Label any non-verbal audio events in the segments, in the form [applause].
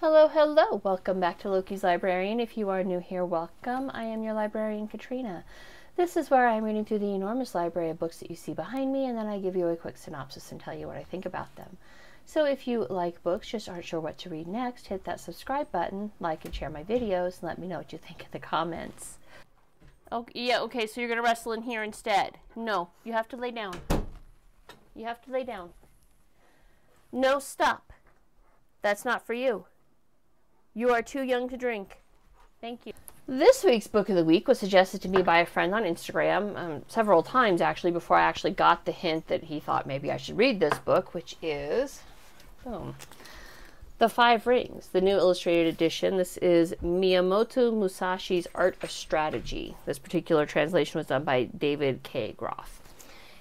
Hello, hello. Welcome back to Loki's Librarian. If you are new here, welcome. I am your librarian, Katrina. This is where I'm reading through the enormous library of books that you see behind me, and then I give you a quick synopsis and tell you what I think about them. So if you like books, just aren't sure what to read next, hit that subscribe button, like and share my videos, and let me know what you think in the comments. Oh, yeah, okay, so you're going to wrestle in here instead. No, you have to lay down. You have to lay down. No, stop. That's not for you. You are too young to drink. Thank you. This week's book of the week was suggested to me by a friend on Instagram um, several times actually before I actually got the hint that he thought maybe I should read this book, which is boom, The Five Rings, the new illustrated edition. This is Miyamoto Musashi's Art of Strategy. This particular translation was done by David K. Groff.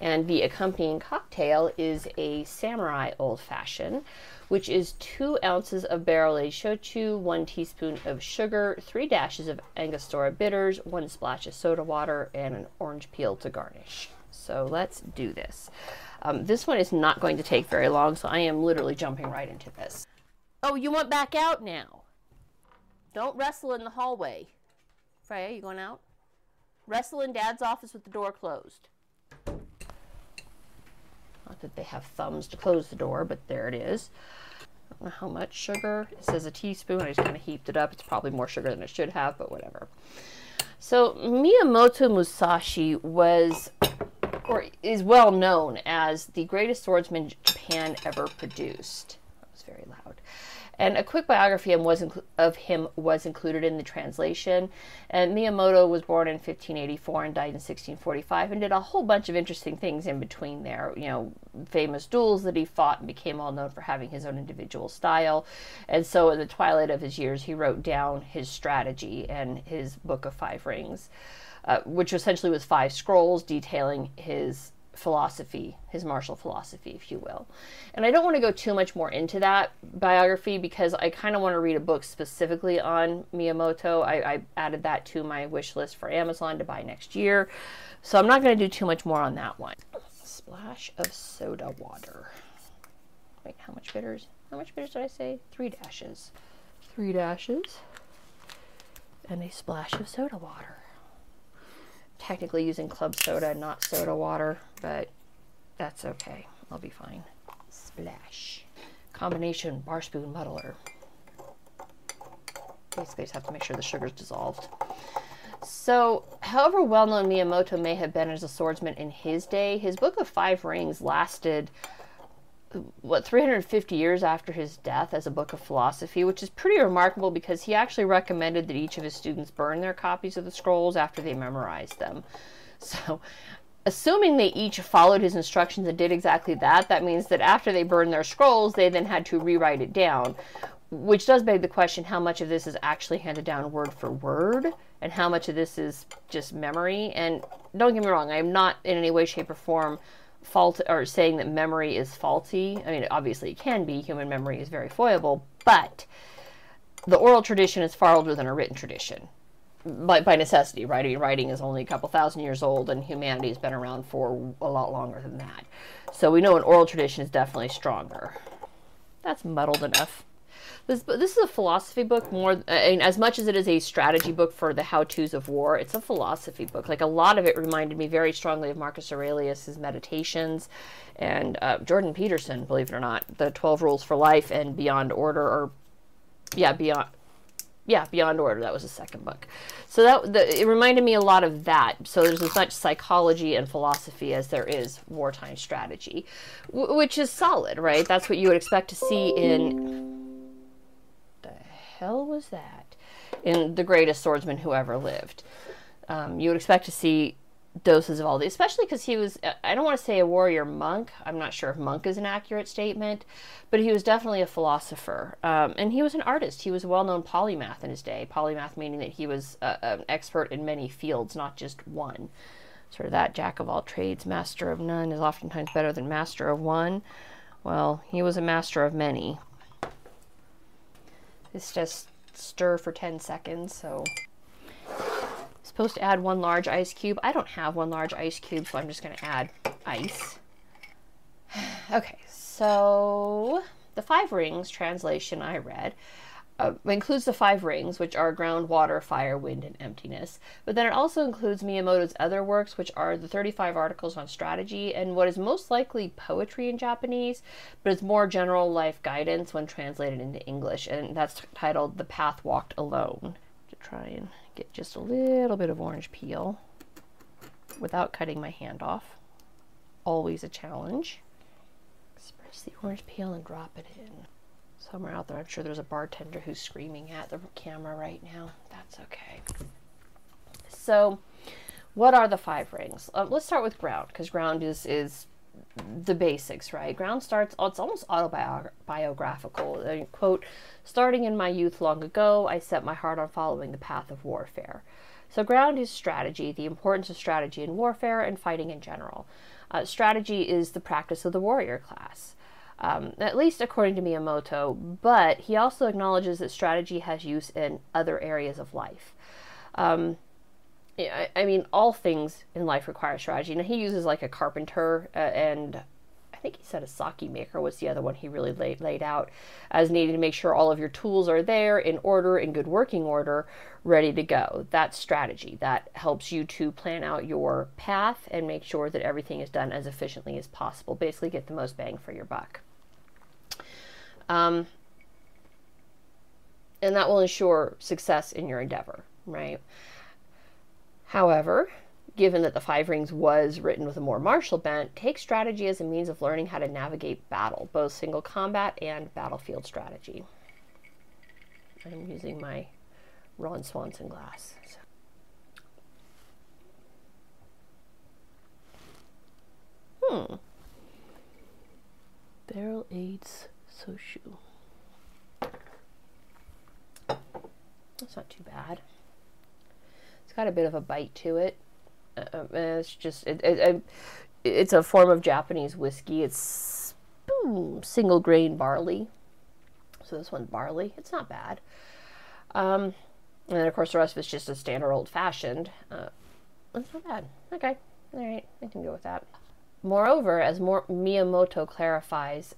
And the accompanying cocktail is a samurai old fashioned which is two ounces of barrel aged shochu, one teaspoon of sugar, three dashes of Angostura bitters, one splash of soda water, and an orange peel to garnish. So let's do this. Um, this one is not going to take very long, so I am literally jumping right into this. Oh, you want back out now? Don't wrestle in the hallway. Freya, you going out? Wrestle in Dad's office with the door closed. Not that they have thumbs to close the door, but there it is. I don't know how much sugar. It says a teaspoon. I just kind of heaped it up. It's probably more sugar than it should have, but whatever. So Miyamoto Musashi was or is well known as the greatest swordsman Japan ever produced. That was very loud. And a quick biography of him was included in the translation. And Miyamoto was born in 1584 and died in 1645 and did a whole bunch of interesting things in between there. You know, famous duels that he fought and became well known for having his own individual style. And so, in the twilight of his years, he wrote down his strategy and his Book of Five Rings, uh, which essentially was five scrolls detailing his philosophy, his martial philosophy, if you will. And I don't want to go too much more into that biography because I kind of want to read a book specifically on Miyamoto. I, I, added that to my wish list for Amazon to buy next year. So I'm not going to do too much more on that one. Splash of soda water. Wait, how much bitters? How much bitters did I say? Three dashes. Three dashes. And a splash of soda water technically using club soda, not soda water, but that's okay. I'll be fine. Splash. Combination bar spoon muddler. Basically, just have to make sure the sugar's dissolved. So, however well known Miyamoto may have been as a swordsman in his day, his Book of Five Rings lasted what 350 years after his death as a book of philosophy, which is pretty remarkable because he actually recommended that each of his students burn their copies of the scrolls after they memorized them. So, assuming they each followed his instructions and did exactly that, that means that after they burned their scrolls, they then had to rewrite it down, which does beg the question how much of this is actually handed down word for word and how much of this is just memory. And don't get me wrong, I am not in any way, shape, or form fault or saying that memory is faulty. I mean, obviously it can be. Human memory is very foible, but the oral tradition is far older than a written tradition. By, by necessity, right? I mean, writing is only a couple thousand years old, and humanity has been around for a lot longer than that. So we know an oral tradition is definitely stronger. That's muddled enough. This this is a philosophy book more. Mean, as much as it is a strategy book for the how tos of war, it's a philosophy book. Like a lot of it reminded me very strongly of Marcus Aurelius's Meditations, and uh, Jordan Peterson, believe it or not, the Twelve Rules for Life and Beyond Order, or yeah, Beyond yeah, Beyond Order. That was the second book. So that the, it reminded me a lot of that. So there's as much psychology and philosophy as there is wartime strategy, which is solid, right? That's what you would expect to see in hell was that? In The Greatest Swordsman Who Ever Lived. Um, you would expect to see doses of all these, especially because he was, I don't want to say a warrior monk. I'm not sure if monk is an accurate statement, but he was definitely a philosopher. Um, and he was an artist. He was a well known polymath in his day. Polymath meaning that he was uh, an expert in many fields, not just one. Sort of that jack of all trades, master of none is oftentimes better than master of one. Well, he was a master of many. It's just stir for 10 seconds, so supposed to add one large ice cube. I don't have one large ice cube, so I'm just going to add ice. [sighs] okay, so the Five Rings translation I read. Uh, includes the five rings, which are ground, water, fire, wind, and emptiness. But then it also includes Miyamoto's other works, which are the 35 articles on strategy and what is most likely poetry in Japanese, but it's more general life guidance when translated into English, and that's titled The Path Walked Alone. To try and get just a little bit of orange peel without cutting my hand off. Always a challenge. Express the orange peel and drop it in somewhere out there. I'm sure there's a bartender who's screaming at the camera right now. That's okay. So, what are the five rings? Uh, let's start with ground because ground is is the basics, right? Ground starts. It's almost autobiographical. Uh, quote: "Starting in my youth long ago, I set my heart on following the path of warfare." So, ground is strategy, the importance of strategy in warfare and fighting in general. Uh, strategy is the practice of the warrior class um, at least according to Miyamoto, but he also acknowledges that strategy has use in other areas of life. Um, I, mean, all things in life require strategy. Now, he uses like a carpenter, uh, and I think he said a sake maker was the other one he really laid, laid out as needing to make sure all of your tools are there in order, in good working order, ready to go. That's strategy. That helps you to plan out your path and make sure that everything is done as efficiently as possible. Basically, get the most bang for your buck. Um, and that will ensure success in your endeavor, right? However, given that the Five Rings was written with a more martial bent, take strategy as a means of learning how to navigate battle, both single combat and battlefield strategy. I'm using my Ron Swanson glass. So. Hmm. Barrel aids Shochu. That's not too bad. It's got a bit of a bite to it. Uh, uh it's just it, it, it, it's a form of Japanese whiskey. It's boom, single grain barley. So this one's barley. It's not bad. Um, and then of course the rest of it's just a standard old fashioned. Uh, it's not bad. Okay, all right, I can go with that. Moreover, as more Miyamoto clarifies,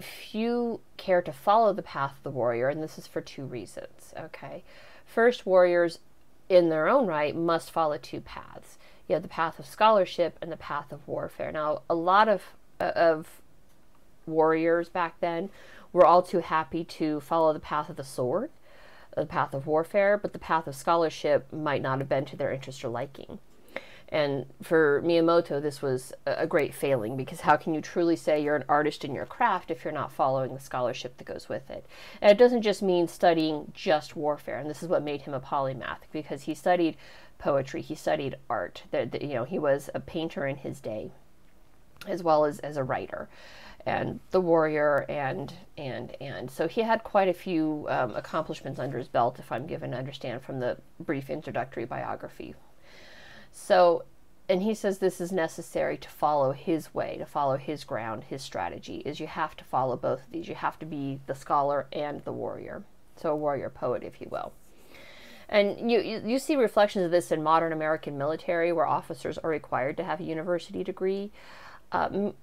few care to follow the path of the warrior, and this is for two reasons. Okay. First, warriors in their own right must follow two paths. You have the path of scholarship and the path of warfare. Now, a lot of of warriors back then were all too happy to follow the path of the sword, the path of warfare, but the path of scholarship might not have been to their interest or liking. And for Miyamoto, this was a great failing because how can you truly say you're an artist in your craft if you're not following the scholarship that goes with it? And it doesn't just mean studying just warfare, and this is what made him a polymath because he studied poetry, he studied art. That you know, he was a painter in his day, as well as as a writer, and the warrior, and and and so he had quite a few um, accomplishments under his belt, if I'm given to understand from the brief introductory biography so, and he says this is necessary to follow his way, to follow his ground, his strategy, is you have to follow both of these. You have to be the scholar and the warrior. So, a warrior poet, if you will. And you, you, you see reflections of this in modern American military where officers are required to have a university degree. Um,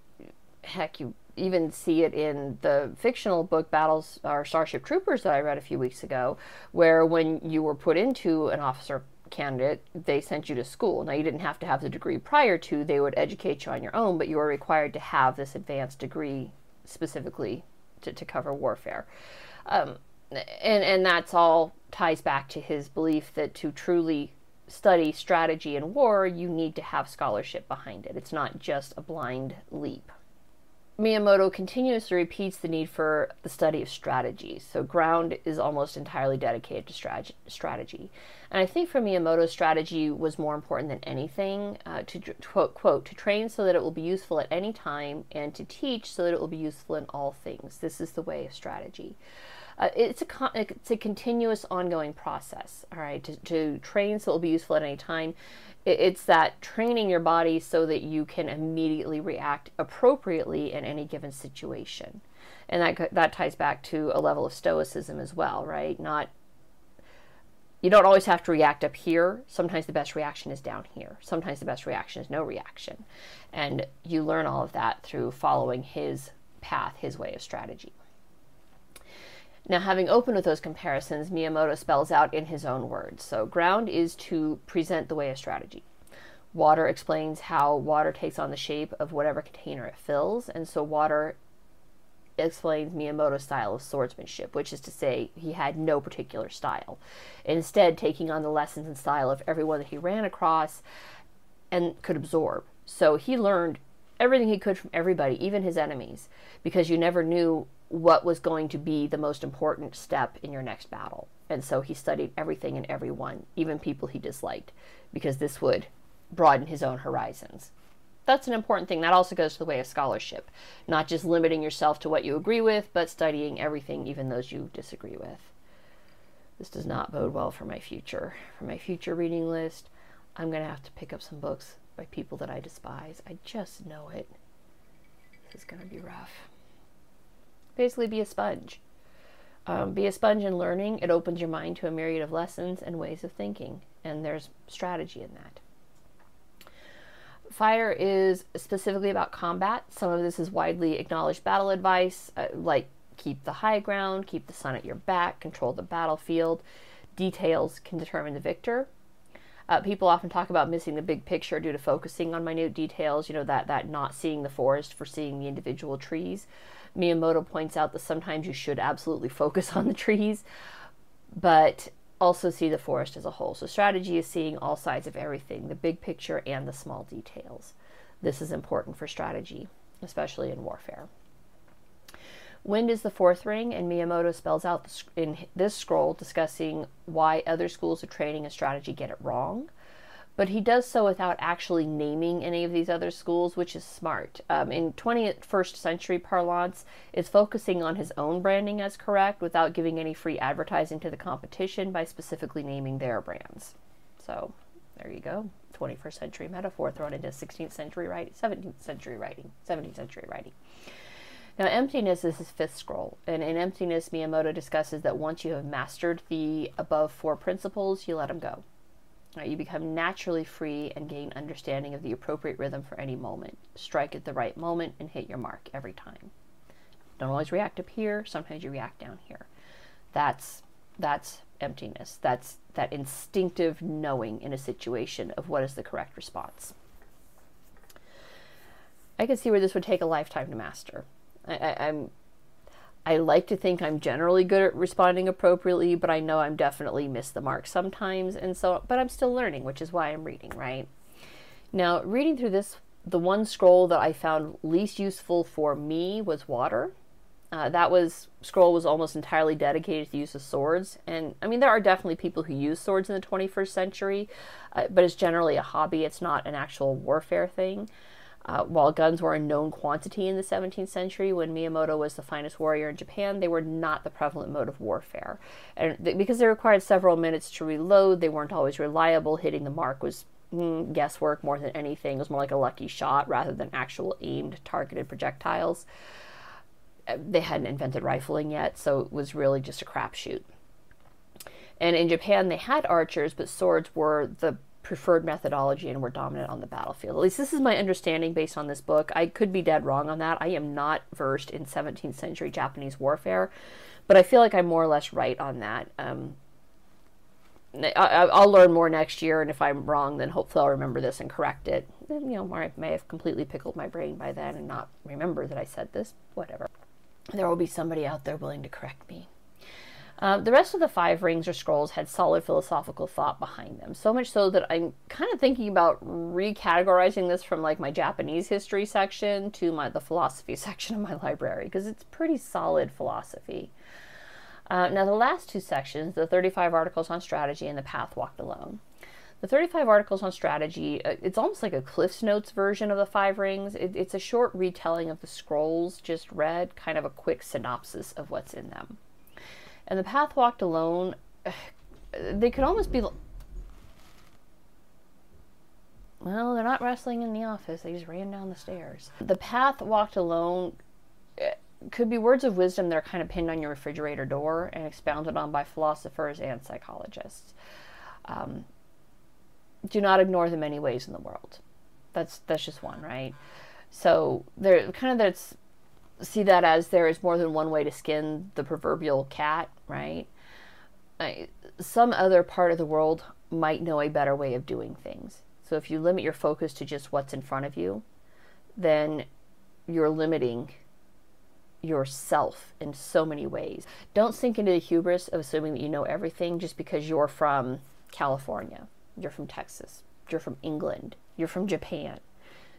heck, you even see it in the fictional book Battles or Starship Troopers that I read a few weeks ago, where when you were put into an officer candidate, they sent you to school. Now, you didn't have to have the degree prior to, they would educate you on your own, but you were required to have this advanced degree specifically to, to cover warfare. Um, and, and that's all ties back to his belief that to truly study strategy and war, you need to have scholarship behind it. It's not just a blind leap. Miyamoto continuously repeats the need for the study of strategy. So, ground is almost entirely dedicated to strategy. And I think for Miyamoto, strategy was more important than anything uh, to quote, quote, to train so that it will be useful at any time and to teach so that it will be useful in all things. This is the way of strategy. Uh, it's a con- it's a continuous ongoing process all right to, to train so it will be useful at any time. It's that training your body so that you can immediately react appropriately in any given situation. And that that ties back to a level of stoicism as well right? Not you don't always have to react up here. Sometimes the best reaction is down here. Sometimes the best reaction is no reaction. And you learn all of that through following his path his way of strategy Now, having opened with those comparisons, Miyamoto spells out in his own words. So, ground is to present the way of strategy. Water explains how water takes on the shape of whatever container it fills, and so water explains Miyamoto's style of swordsmanship, which is to say, he had no particular style. Instead, taking on the lessons and style of everyone that he ran across and could absorb. So he learned everything he could from everybody, even his enemies, because you never knew what was going to be the most important step in your next battle. And so he studied everything and everyone, even people he disliked, because this would broaden his own horizons. That's an important thing. That also goes to the way of scholarship, not just limiting yourself to what you agree with, but studying everything, even those you disagree with. This does not bode well for my future. For my future reading list, I'm going to have to pick up some books by people that I despise. I just know it. This is going to be rough basically be a sponge. Um, be a sponge in learning. It opens your mind to a myriad of lessons and ways of thinking, and there's strategy in that. Fire is specifically about combat. Some of this is widely acknowledged battle advice, uh, like keep the high ground, keep the sun at your back, control the battlefield. Details can determine the victor. Uh, people often talk about missing the big picture due to focusing on minute details, you know, that, that not seeing the forest for seeing the individual trees. Miyamoto points out that sometimes you should absolutely focus on the trees, but also see the forest as a whole. So, strategy is seeing all sides of everything the big picture and the small details. This is important for strategy, especially in warfare. Wind is the fourth ring, and Miyamoto spells out in this scroll discussing why other schools of training and strategy get it wrong but he does so without actually naming any of these other schools, which is smart. Um, in 21st century parlance, is focusing on his own branding as correct without giving any free advertising to the competition by specifically naming their brands. So there you go. 21st century metaphor thrown into 16th century writing, 17th century writing, 17th century writing. Now, emptiness is his fifth scroll, and in emptiness, Miyamoto discusses that once you have mastered the above four principles, you let them go. Right, you become naturally free and gain understanding of the appropriate rhythm for any moment. Strike at the right moment and hit your mark every time. Don't always react up here, sometimes you react down here. That's that's emptiness. That's that instinctive knowing in a situation of what is the correct response. I can see where this would take a lifetime to master. I, I, I'm I like to think I'm generally good at responding appropriately, but I know I'm definitely miss the mark sometimes, and so, but I'm still learning, which is why I'm reading, right? Now, reading through this, the one scroll that I found least useful for me was water. Uh, that was scroll was almost entirely dedicated to the use of swords, and I mean there are definitely people who use swords in the 21st century, uh, but it's generally a hobby. It's not an actual warfare thing. Uh, while guns were a known quantity in the 17th century, when Miyamoto was the finest warrior in Japan, they were not the prevalent mode of warfare. And th- because they required several minutes to reload, they weren't always reliable. Hitting the mark was mm, guesswork more than anything. It was more like a lucky shot rather than actual aimed, targeted projectiles. Uh, they hadn't invented rifling yet, so it was really just a crapshoot. And in Japan, they had archers, but swords were the preferred methodology and were dominant on the battlefield. At least this is my understanding based on this book. I could be dead wrong on that. I am not versed in 17th century Japanese warfare, but I feel like I'm more or less right on that. Um, I, will learn more next year, and if I'm wrong, then hopefully I'll remember this and correct it. You know, I may have completely pickled my brain by then and not remember that I said this. Whatever. There will be somebody out there willing to correct me. Uh, the rest of the five rings or scrolls had solid philosophical thought behind them, so much so that I'm kind of thinking about recategorizing this from like my Japanese history section to my the philosophy [laughs] section of my library because it's pretty solid philosophy. Uh, now, the last two sections, the 35 articles on strategy and the path walked alone. The 35 articles on strategy, uh, it's almost like a Cliff's Notes version of the Five Rings. It, it's a short retelling of the scrolls just read, kind of a quick synopsis of what's in them. And the path walked alone, [sighs] they could almost be. Well, they're not wrestling in the office. They just ran down the stairs. The path walked alone eh, could be words of wisdom that are kind of pinned on your refrigerator door and expounded on by philosophers and psychologists. Um, do not ignore the many ways in the world. That's that's just one, right? So there, kind of that's see that as there is more than one way to skin the proverbial cat, right? I, some other part of the world might know a better way of doing things. So if you limit your focus to just what's in front of you, then you're limiting yourself in so many ways. Don't sink into the hubris of assuming that you know everything just because you're from California, you're from Texas, you're from England, you're from Japan.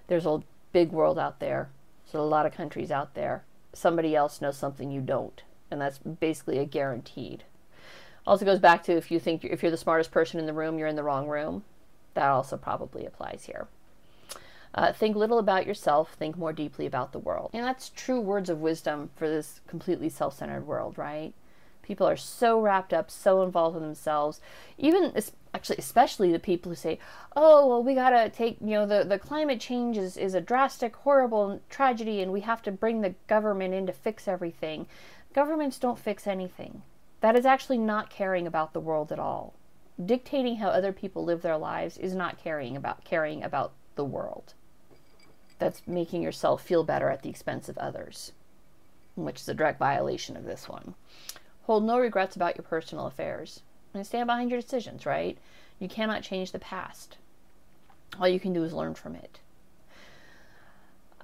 There's a big world out there. There's a lot of countries out there. Somebody else knows something you don't, and that's basically a guaranteed. Also goes back to if you think if you're the smartest person in the room, you're in the wrong room. That also probably applies here. Uh, think little about yourself, think more deeply about the world. And that's true words of wisdom for this completely self centered world, right? People are so wrapped up, so involved in themselves. Even, actually, especially the people who say, oh, well, we got to take, you know, the, the climate change is, is a drastic, horrible tragedy, and we have to bring the government in to fix everything. Governments don't fix anything. That is actually not caring about the world at all. Dictating how other people live their lives is not caring about caring about the world that's making yourself feel better at the expense of others, which is a direct violation of this one. Hold no regrets about your personal affairs and stand behind your decisions, right? You cannot change the past. All you can do is learn from it.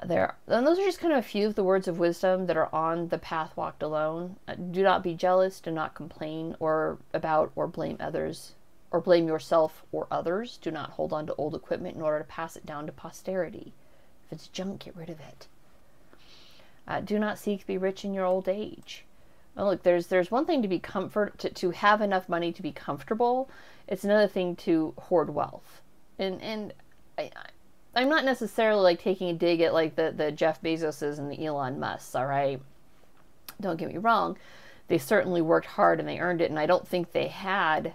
There, and those are just kind of a few of the words of wisdom that are on the path walked alone. Uh, do not be jealous, do not complain or about or blame others or blame yourself or others. Do not hold on to old equipment in order to pass it down to posterity. If it's junk, get rid of it. Uh, do not seek to be rich in your old age. Well, look, there's there's one thing to be comfort to, to have enough money to be comfortable. It's another thing to hoard wealth. And and I, I'm not necessarily like taking a dig at like the the Jeff Bezoses and the Elon Musks. All right, don't get me wrong. They certainly worked hard and they earned it, and I don't think they had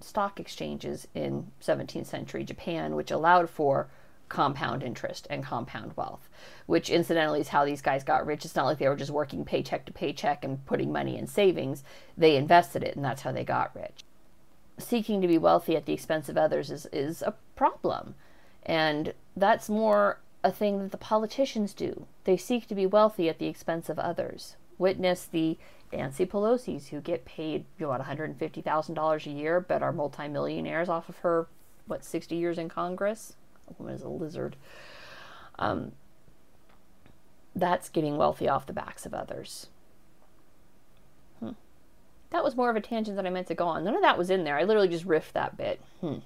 stock exchanges in 17th century Japan, which allowed for compound interest and compound wealth, which incidentally is how these guys got rich. It's not like they were just working paycheck to paycheck and putting money in savings. They invested it, and that's how they got rich. Seeking to be wealthy at the expense of others is, is a problem. And that's more a thing that the politicians do. They seek to be wealthy at the expense of others. Witness the Nancy Pelosi's who get paid you know, $150,000 a year but are multimillionaires off of her, what, 60 years in Congress? Woman is a lizard. Um, that's getting wealthy off the backs of others. Hmm. That was more of a tangent than I meant to go on. None of that was in there. I literally just riffed that bit. Hmm.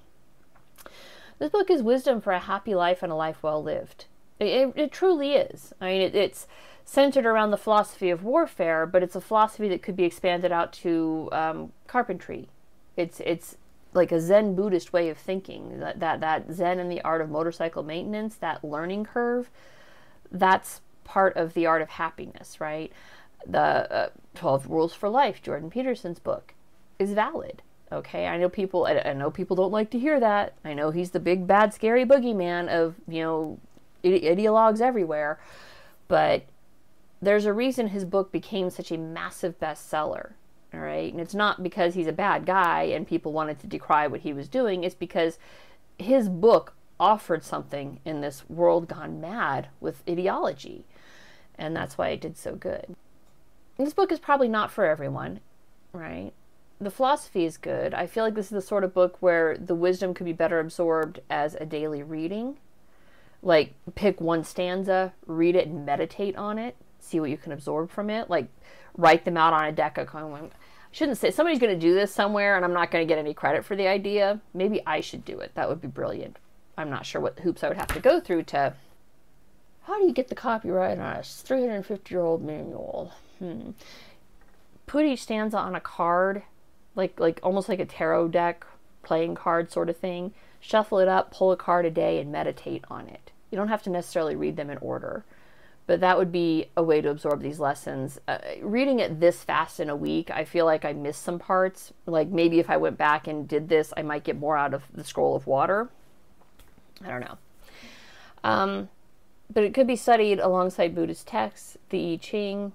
This book is wisdom for a happy life and a life well lived. It, it, it truly is. I mean, it, it's centered around the philosophy of warfare, but it's a philosophy that could be expanded out to um, carpentry. It's it's like a Zen Buddhist way of thinking. That, that that Zen and the art of motorcycle maintenance, that learning curve, that's part of the art of happiness, right? The uh, Twelve Rules for Life, Jordan Peterson's book, is valid. Okay, I know people. I, I know people don't like to hear that. I know he's the big bad scary boogeyman of you know ideologues everywhere, but there's a reason his book became such a massive bestseller. All right. And it's not because he's a bad guy and people wanted to decry what he was doing. It's because his book offered something in this world gone mad with ideology. And that's why it did so good. This book is probably not for everyone, right? The philosophy is good. I feel like this is the sort of book where the wisdom could be better absorbed as a daily reading. Like, pick one stanza, read it, and meditate on it see what you can absorb from it. Like write them out on a deck of I shouldn't say somebody's going to do this somewhere and I'm not going to get any credit for the idea. Maybe I should do it. That would be brilliant. I'm not sure what hoops I would have to go through to. How do you get the copyright on a 350 year old manual? Hmm. Put each stanza on a card, like like almost like a tarot deck playing card sort of thing. Shuffle it up, pull a card a day, and meditate on it. You don't have to necessarily read them in order but that would be a way to absorb these lessons. Uh, reading it this fast in a week, I feel like I missed some parts. Like maybe if I went back and did this, I might get more out of the scroll of water. I don't know. Um, but it could be studied alongside Buddhist texts, the I Ching,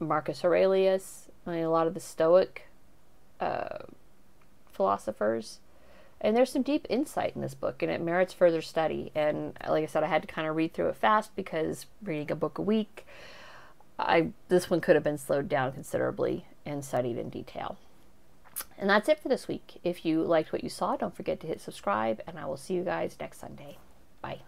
Marcus Aurelius, I mean, a lot of the Stoic uh, philosophers. And there's some deep insight in this book, and it merits further study. And like I said, I had to kind of read through it fast because reading a book a week, I this one could have been slowed down considerably and studied in detail. And that's it for this week. If you liked what you saw, don't forget to hit subscribe, and I will see you guys next Sunday.